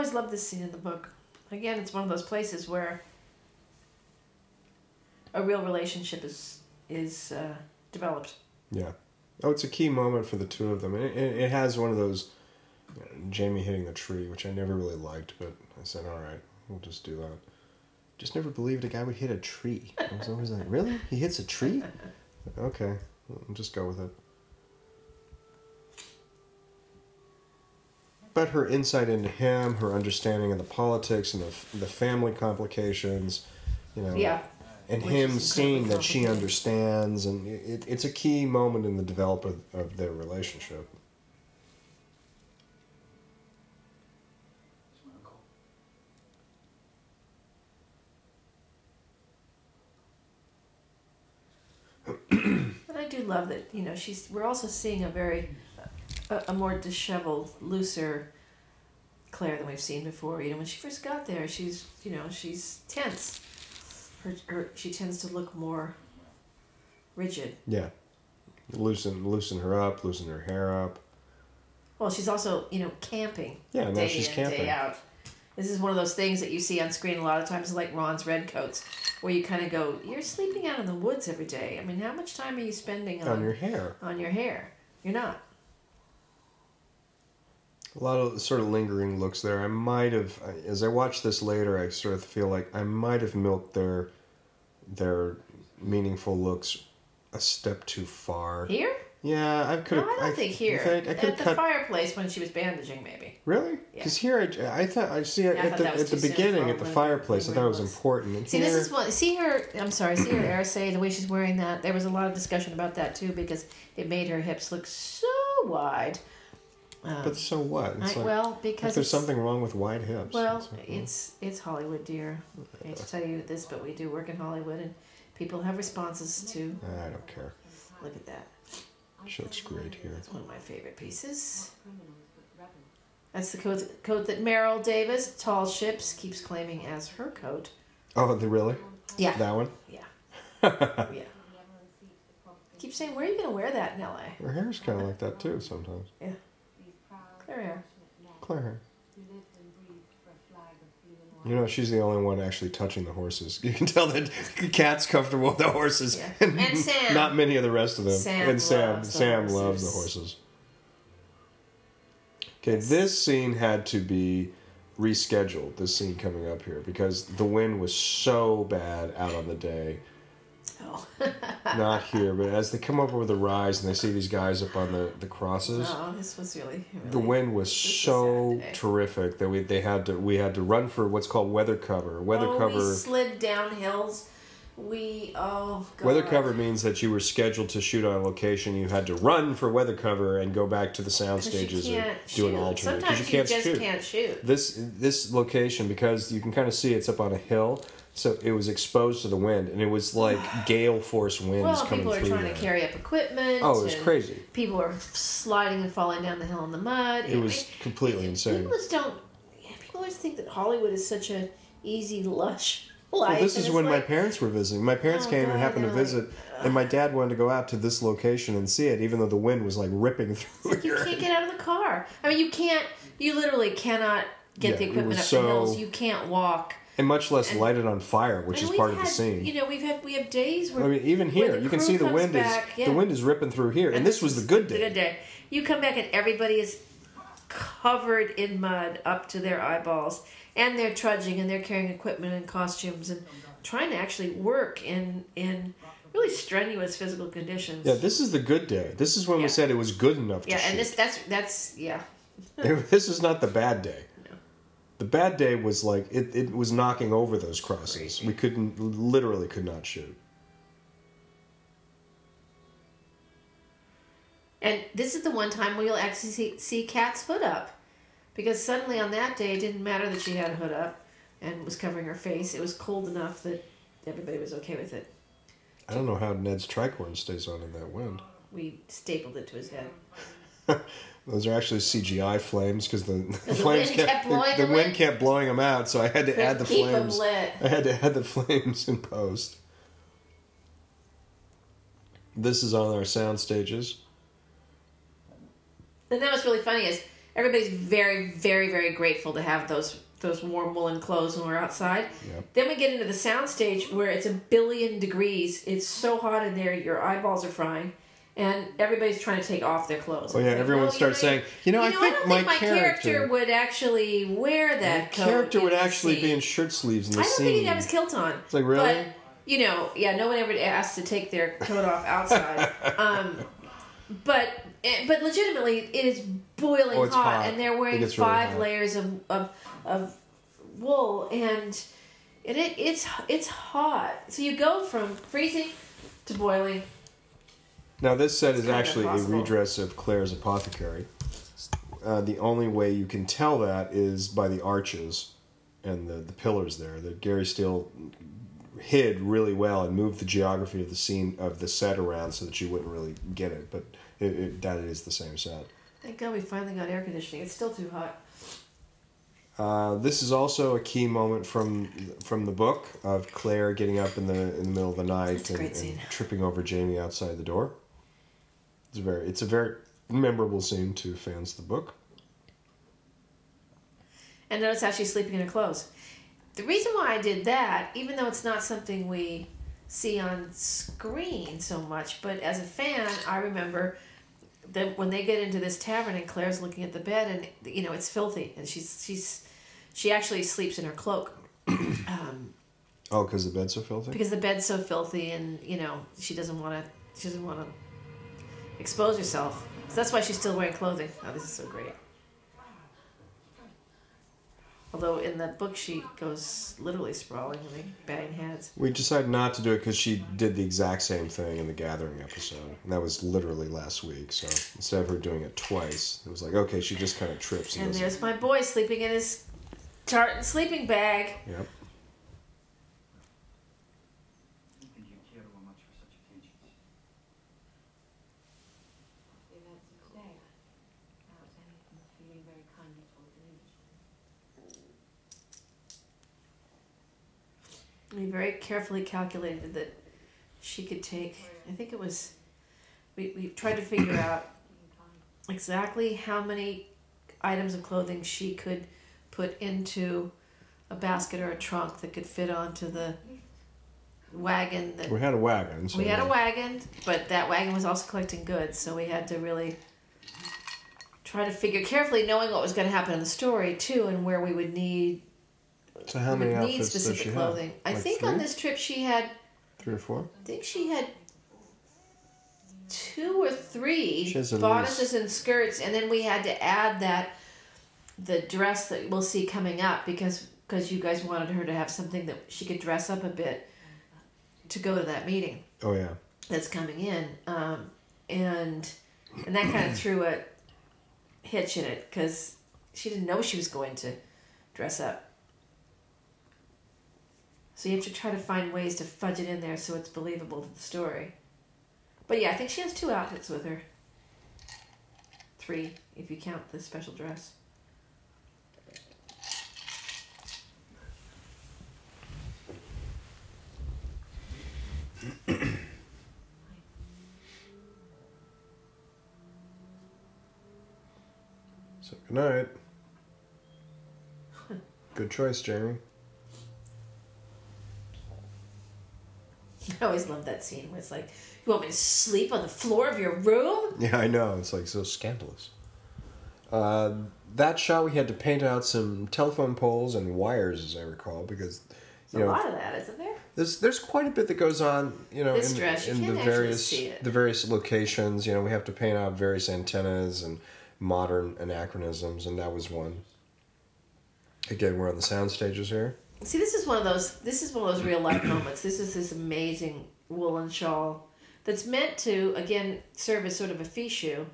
Always love this scene in the book. Again, it's one of those places where a real relationship is is uh, developed. Yeah. Oh, it's a key moment for the two of them. It, it, it has one of those uh, Jamie hitting the tree, which I never really liked, but I said, all right, we'll just do that. Just never believed a guy would hit a tree. I was always like, really? He hits a tree? Okay, we'll just go with it. But her insight into him, her understanding of the politics and the, the family complications, you know, Yeah, and Which him seeing that she understands and it, it's a key moment in the development of, of their relationship and I do love that. You know, she's. We're also seeing a very, a, a more disheveled, looser Claire than we've seen before. You know, when she first got there, she's. You know, she's tense. Her, her she tends to look more rigid. yeah loosen loosen her up loosen her hair up Well, she's also, you know, camping. Yeah, she's in, camping. day out. This is one of those things that you see on screen a lot of times, like Ron's red coats, where you kind of go, "You're sleeping out in the woods every day. I mean, how much time are you spending on on your hair on your hair? You're not." A lot of sort of lingering looks there i might have as i watch this later i sort of feel like i might have milked their their meaningful looks a step too far Here? yeah i could No, I don't think here. I, think I could At the cut fireplace when she was bandaging, maybe. Really? Yeah. Because here, I, I thought I see Yeah, I at the at the beginning at the fireplace. I thought it was was. important. And See, here, this is what. See her. I'm sorry. See her arisaid, the way she's wearing that. There was a lot of discussion about that too because it made her hips look so wide. Um, but so what? It's I, like, well, because there's something wrong with wide hips. Well, It's like, it's it's Hollywood, dear. I hate to tell you this, but we do work in Hollywood, and people have responses to. I don't care. Look at that. She looks great here. It's one of my favorite pieces. Criminals, but rebels. That's the coat, coat that Meryl Davis, Tall Ships, keeps claiming as her coat. Oh, the really Yeah. that one? Yeah. yeah. The ever unseat the property. Keep saying, where are you going to wear that in LA? Her hair's kind of like that too sometimes. Yeah. These proud, Clear hair. Claire hair. who lived and breathed for a flag of blue and white. You know, she's the only one actually touching the horses. You can tell that Cait's comfortable with the horses, Yeah. And Sam. not many of the rest of them. Sam and Sam, loves the Sam loves the horses. horses. Okay, this scene had to be rescheduled. This scene coming up here because the wind was so bad out on the day. Oh. Not here, but as they come up over the rise and they see these guys up on the the crosses. no, this was really. really The wind was so terrific that we they had to we had to run for what's called weather cover. Weather oh, cover We slid down hills. We oh god. Weather cover means that you were scheduled to shoot on a location. You had to run for weather cover and go back to the sound stages can't do an alternate Sometimes you can't just shoot. can't shoot. This this location because you can kind of see it's up on a hill, so it was exposed to the wind and it was like gale force winds Well, coming people are trying to carry up equipment. oh, it was crazy. People are sliding and falling down the hill in the mud. It was completely insane. People just don't. Yeah, people always think that Hollywood is such a easy, lush life. Well, this is when my parents were visiting. My parents Oh, came and happened to they're like, visit, and my dad wanted to go out to this location and see it, even though the wind was like ripping through You can't get out of the car. I mean, you can't. You literally cannot get Yeah, the equipment up so- the hills. You can't walk. And much less And- lighted on fire, which is part of the scene. You know, we've had we have days where I mean, even here, you can see the wind back, is yeah. the wind is ripping through here, and, this was the good day. good day. You come back and everybody is covered in mud up to their eyeballs, and they're trudging and they're carrying equipment and costumes and trying to actually work in in really strenuous physical conditions. Yeah, this is the good day. This is when Yeah. we said it was good enough to yeah, shoot. and this that's that's yeah. this is not the bad day. The bad day was like it, it was knocking over those crosses. We couldn't literally could not shoot. And this is the one time where you'll actually see, see Cait's hood up. Because suddenly on that day, it didn't matter that she had a hood up and was covering her face. It was cold enough that everybody was okay with it. I don't know how Ned's tricorn stays on in that wind. We stapled it to his head. Those are actually CGI flames because the, the the flames wind kept, kept blowing the, them wind kept blowing them out, so I had to add the Keep flames. lit. I had to add the flames in post. This is on our sound stages. And that was really funny is everybody's very, very, very grateful to have those those warm woolen clothes when we're outside. Yep. Then we get into the sound stage where it's a billion degrees. It's so hot in there, your eyeballs are frying, and everybody's trying to take off their clothes. Oh yeah, like, everyone "No, starts you're- saying, you know, I you think don't my think my character, would actually wear my that coat character would actually scene." be in shirt sleeves in the I don't scene. think he'd have his kilt on. It's like, really? But you know, yeah, no one ever asked to take their coat off outside. um, but eh, but legitimately, it is boiling Oh, hot, hot. and they're wearing gets really five layers of, of of wool, and and it it's it's hot. So you go from freezing to boiling. Now, this set is kinda actually a redress of Claire's apothecary. Uh, the only way you can tell that is by the arches and the, the pillars there. That Gary Steele hid really well and moved the geography of the scene of the set around so that you wouldn't really get it. But it, it, that is the same set. Thank God we finally got air conditioning. It's still too hot. Uh, this is also a key moment from from the book of Claire getting up in the in the middle of the night and, and tripping over Jamie outside the door. It's a very it's a very memorable scene to fans of the book. And notice how she's sleeping in her clothes. The reason why I did that, even though it's not something we see on screen so much, but as a fan, I remember that when they get into this tavern and Claire's looking at the bed and you know it's filthy and she's she's she actually sleeps in her cloak um, Oh, because the bed's so filthy. because the bed's so filthy and you know she doesn't want to she doesn't want to expose yourself. So that's why she's still wearing clothing. Oh, this is so great. Although in the book she goes literally sprawling and they bang heads. We decided not to do it because she did the exact same thing in the Gathering episode, and that was literally last week. So instead of her doing it twice, it was like, okay, she just kind of trips. And And there's my boy sleeping in his tartan sleeping bag. Yep. And you care over much for such attentions. The events of today, that was anything feeling very kindly towards an Englishman. We very carefully calculated that she could take. I think it was. We we tried to figure out exactly how many items of clothing she could put into a basket or a trunk that could fit onto the wagon that We had a wagon. So we had a wagon but that wagon was also collecting goods so we had to really try to figure carefully knowing what was going to happen in the story too and where we would need So how many would need outfits does specific she clothing have? i Like think three? on this trip she had three or four. I think she had two or three bodices and skirts, and then we had to add that the dress that we'll see coming up because because you guys wanted her to have something that she could dress up a bit to go to that meeting Oh yeah. that's coming in, um, and and that kind of threw a hitch in it because she didn't know she was going to dress up. So you have to try to find ways to fudge it in there so it's believable to the story. But yeah, I think she has two outfits with her. Three, if you count the special dress. So good night. Good choice, Jamie. I always love that scene where it's like, "You want me to sleep on the floor of your room?" Yeah, I know. It's like so scandalous. Uh, that shot, we had to paint out some telephone poles and wires, as I recall, because There's you a lot of that, isn't there? there's there's quite a bit that goes on. You know, This in, dress, in the various the various locations. You know, we have to paint out various antennas and modern anachronisms, and that was one. Again, we're on the sound stages here. See, this is one of those. This is one of those real life moments. This is this amazing woolen shawl that's meant to again serve as sort of a fichu,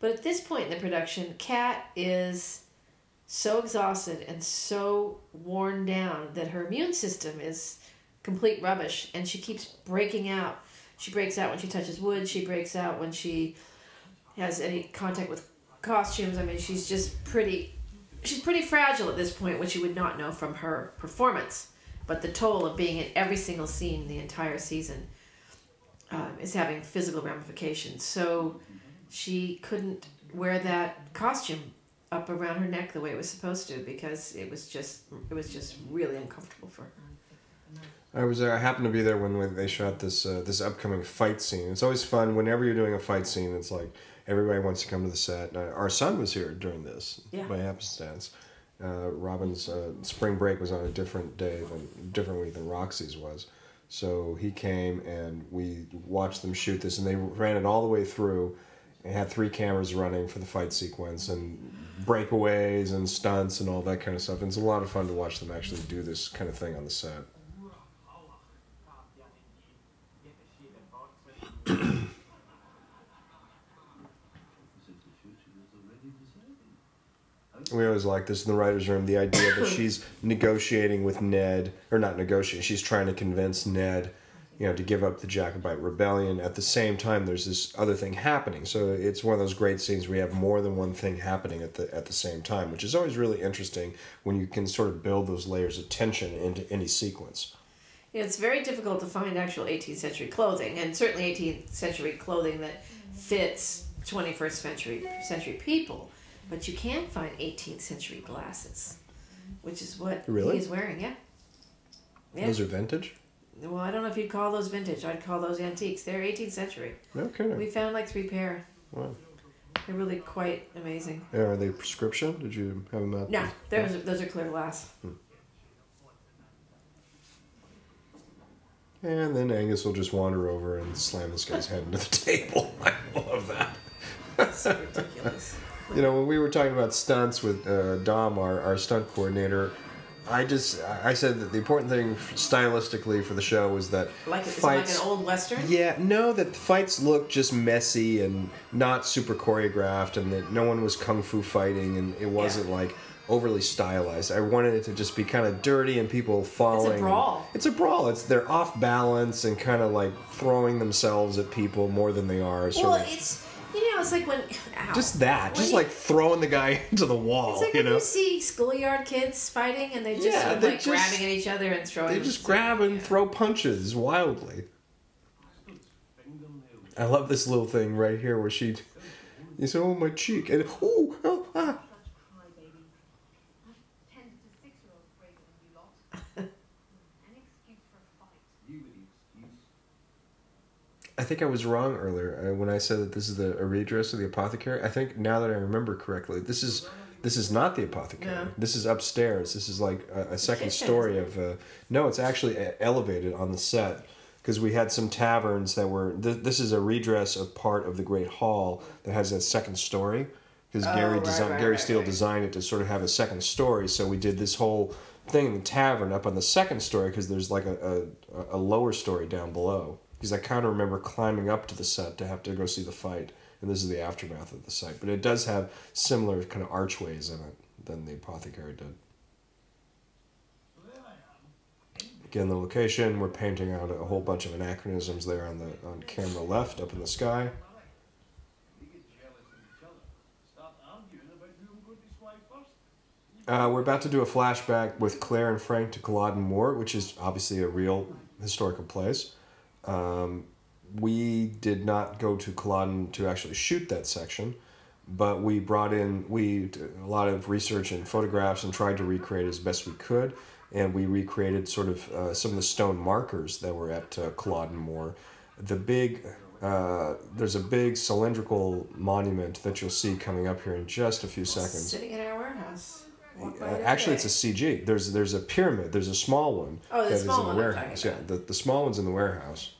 but at this point in the production, Cait is so exhausted and so worn down that her immune system is complete rubbish, and she keeps breaking out. She breaks out when she touches wood. She breaks out when she has any contact with costumes. I mean, she's just pretty she's pretty fragile at this point, which you would not know from her performance. But the toll of being in every single scene the entire season um, is having physical ramifications. So she couldn't wear that costume up around her neck the way it was supposed to because it was just it was just really uncomfortable for her. I was there. I happened to be there when, when they shot this uh, this upcoming fight scene. It's always fun whenever you're doing a fight scene. It's like everybody wants to come to the set. Our son was here during this Yeah. by happenstance. Uh, Robin's uh, spring break was on a different day than different week than Roxy's was, so he came and we watched them shoot this, and they ran it all the way through. and had three cameras running for the fight sequence and breakaways and stunts and all that kind of stuff. And it's a lot of fun to watch them actually do this kind of thing on the set. We always like this in the writers' room. The idea that she's negotiating with Ned, or not negotiating, she's trying to convince Ned, you know, to give up the Jacobite rebellion. At the same time, there's this other thing happening. So it's one of those great scenes where you have more than one thing happening at the at the same time, which is always really interesting when you can sort of build those layers of tension into any sequence. It's very difficult to find actual 18th century clothing, and certainly 18th century clothing that fits 21st century century people. But you can find 18th century glasses, which is what Really? he's wearing. Yeah. Yeah. Those are vintage. well, I don't know if you'd call those vintage. I'd call those antiques. They're 18th century. Okay. We found like three pair. Wow. They're really quite amazing. Yeah, Are they prescription? Did you have them out? No, those are, those are clear glass. Hmm. And then Angus will just wander over and slam this guy's head into the table. I love that. That's so ridiculous. You know, when we were talking about stunts with uh, Dom, our, our stunt coordinator, I just I said that the important thing stylistically for the show was that Like it's like an old western. yeah, no, that the fights look just messy and not super choreographed, and that no one was kung fu fighting, and it wasn't like overly stylized. I wanted it to just be kind of dirty and people falling. and- brawl. It's a brawl. It's they're off balance and kind of like throwing themselves at people more than they are. Sort Well, of. it's you know, it's like when ow. Just that, just like throwing the guy into the wall, It's like you when know. you see schoolyard kids fighting and they just Yeah, like just- grabbing at each other and throwing. They just grab and throw punches wildly. I love this little thing right here where she, you say, "Oh my cheek," and oh, oh ah. Such crybabies. I've tended to six-year-olds braver than you lot. An excuse for a fight. You with the excuse. I think I was wrong earlier uh, when I said that this is the a redress of the apothecary. I think now that I remember correctly, this is this is not the apothecary. No. This is upstairs. This is like a, a second story of. Uh, no, it's actually elevated on the set because we had some taverns that were. Th- this is a redress of part of the Great Hall that has a second story because Oh, Gary designed right, Gary right, Steele right. designed it to sort of have a second story. So we did this whole thing in the tavern up on the second story because there's like a, a, a lower story down below. Because I kind of remember climbing up to the set to have to go see the fight, and this is the aftermath of the site. But it does have similar kind of archways in it than the apothecary did. Again, the location we're painting out a whole bunch of anachronisms there on the on camera left up in the sky. Uh, we're about to do a flashback with Claire and Frank to Culloden Moor, which is obviously a real historical place. Um, we did not go to Culloden to actually shoot that section, but we brought in we a lot of research and photographs and tried to recreate as best we could, and we recreated sort of uh, some of the stone markers that were at uh, Culloden Moor. The big uh, there's a big cylindrical monument that you'll see coming up here in just a few seconds. Sitting in our warehouse. Uh, actually, it's a CG. There's there's a pyramid. There's a small one. Oh, the that is small in the one warehouse. Yeah, the, the small one's in the warehouse.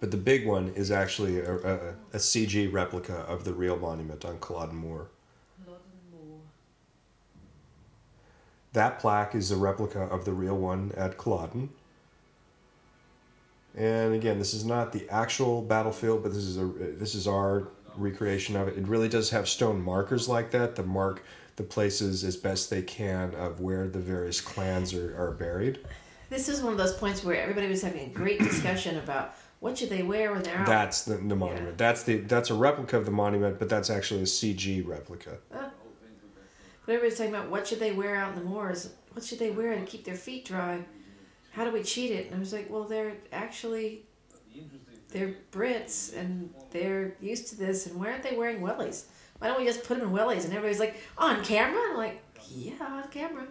But the big one is actually a, a, a CG replica of the real monument on Culloden Moor. That plaque is a replica of the real one at Culloden. And again, this is not the actual battlefield, but this is a this is our recreation of it. It really does have stone markers like that that mark the places as best they can of where the various clans are, are buried. This is one of those points where everybody was having a great discussion about what should they wear when they're out. That's the, the monument. That's the that's a replica of the monument, but that's actually a CG replica. But everybody's talking about what should they wear out in the moors? What should they wear to keep their feet dry? How do we cheat it? And I was like, well, they're actually they're Brits and they're used to this. And why aren't they wearing wellies? Why don't we just put them in wellies? And everybody's like, on camera? I'm like, yeah, on camera.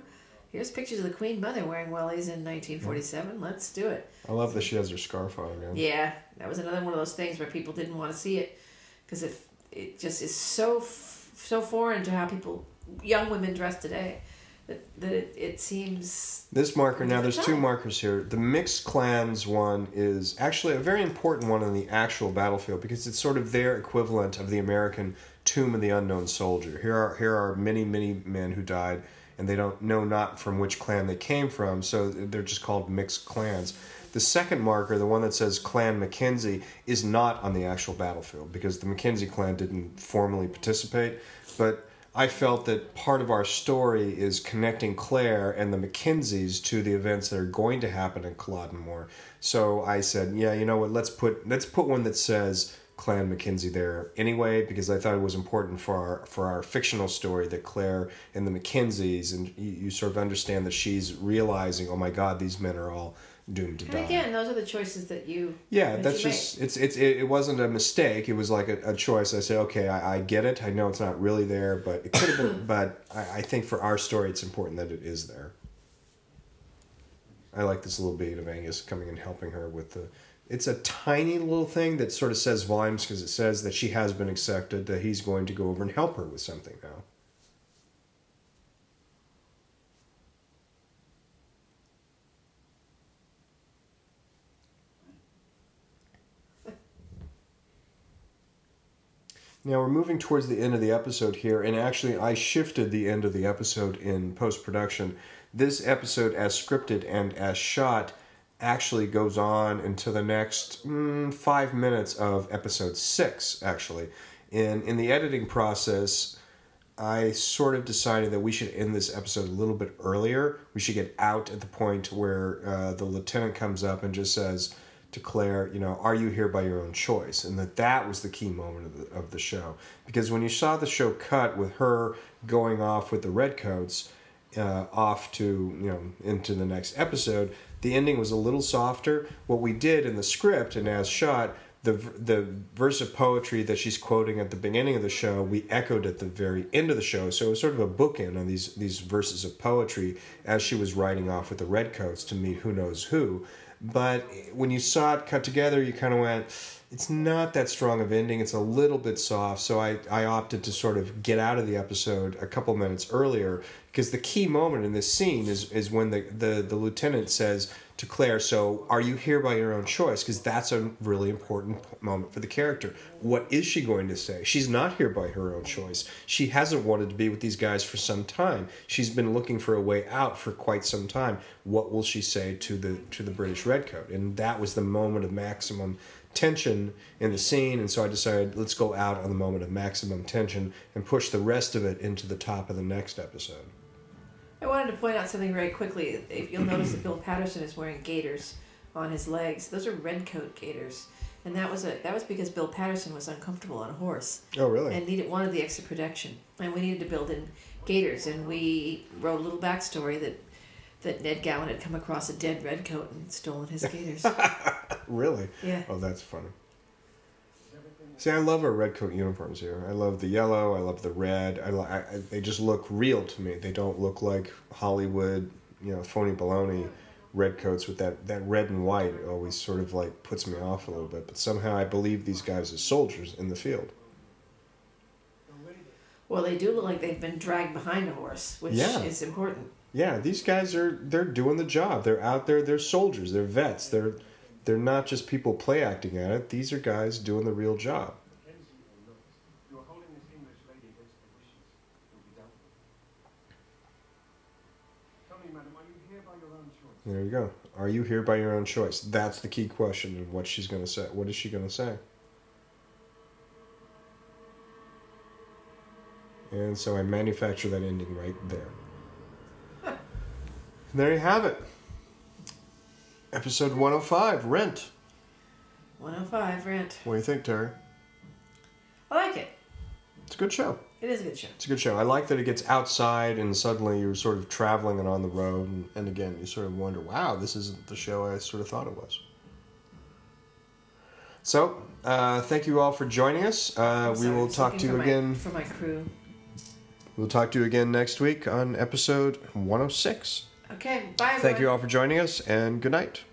Here's pictures of the Queen Mother wearing wellies in 1947. Let's do it. I love that she has her scarf on again. Yeah, that was another one of those things where people didn't want to see it because it it just is so f- so foreign to how people young women dress today that that it, it seems This marker now, there's two markers here. The mixed clans one is actually a very important one on the actual battlefield because it's sort of their equivalent of the American Tomb of the Unknown Soldier. Here are here are many many men who died, and they don't know not from which clan they came from, so they're just called mixed clans. The second marker, the one that says Clan Mackenzie, is not on the actual battlefield because the Mackenzie clan didn't formally participate, but I felt that part of our story is connecting Claire and the Mackenzies to the events that are going to happen in Culloden Moor. So I said, yeah, you know what? Let's put let's put one that says Clan Mackenzie there anyway, because I thought it was important for our for our fictional story that Claire and the Mackenzies, and you, you sort of understand that she's realizing, oh my God, these men are all doomed to and die. again those are the choices that you Yeah, that that's you just it's it's it, it wasn't a mistake. It was like a, a choice. I said, okay, I, I get it. I know it's not really there, but it could have been. but I, I think for our story, it's important that it is there. I like this little bead of Angus coming and helping her with the. It's a tiny little thing that sort of says volumes because it says that she has been accepted. That he's going to go over and help her with something now. Now we're moving towards the end of the episode here, and actually, I shifted the end of the episode in post production. This episode, as scripted and as shot, actually goes on into the next mm, five minutes of episode six, actually. In, in the editing process, I sort of decided that we should end this episode a little bit earlier. We should get out at the point where uh, the lieutenant comes up and just says to Claire, you know, are you here by your own choice? And that that was the key moment of the, of the show. Because when you saw the show cut with her going off with the redcoats, uh, off to you know into the next episode, the ending was a little softer. What we did in the script and as shot, the the verse of poetry that she's quoting at the beginning of the show, we echoed at the very end of the show. So it was sort of a bookend on these these verses of poetry as she was riding off with the redcoats to meet who knows who. But when you saw it cut together, you kind of went, it's not that strong of ending. It's a little bit soft. So I, I opted to sort of get out of the episode a couple minutes earlier because the key moment in this scene is, is when the, the, the lieutenant says to Claire, So are you here by your own choice? Because that's a really important moment for the character. What is she going to say? She's not here by her own choice. She hasn't wanted to be with these guys for some time. She's been looking for a way out for quite some time. What will she say to the to the British redcoat? And that was the moment of maximum tension in the scene and so I decided let's go out on the moment of maximum tension and push the rest of it into the top of the next episode. I wanted to point out something very quickly. If you'll notice that Bill Paterson is wearing gaiters on his legs. Those are red coat gaiters. And that was a that was because Bill Paterson was uncomfortable on a horse Oh really? and needed wanted the extra protection. And we needed to build in gaiters and we wrote a little backstory that that Ned Gowan had come across a dead redcoat and stolen his gaiters. really? Yeah. Oh that's funny. See, I love our red coat uniforms here. I love the yellow. I love the red. I, I they just look real to me. They don't look like Hollywood, you know, phony baloney red coats with that that red and white. It always sort of like puts me off a little bit. But somehow I believe these guys as soldiers in the field. Well, they do look like they've been dragged behind a horse, which Yeah. is important. Yeah, these guys are they're doing the job. They're out there. They're soldiers. They're vets. They're they're not just people play acting at it. These are guys doing the real job. Mackenzie or not, you are holding this English lady against her wishes. You'll be dealt with. Tell me, madam, are you here by your own choice? There you go. Are you here by your own choice? That's the key question of what she's going to say. What is she going to say? And so I manufacture that ending right there. And there you have it. Episode 105, Rent. 105 rent. What do you think, Terry? I like it. It's a good show. It is a good show. It's a good show. I like that it gets outside and suddenly you're sort of traveling and on the road. And, and again, you sort of wonder, wow, this isn't the show I sort of thought it was. So, uh, thank you all for joining us. Uh, we Sorry, will talk to you my- again. For my crew. We'll talk to you again next week on episode 106. Okay, bye. Thank you all for joining us and good night.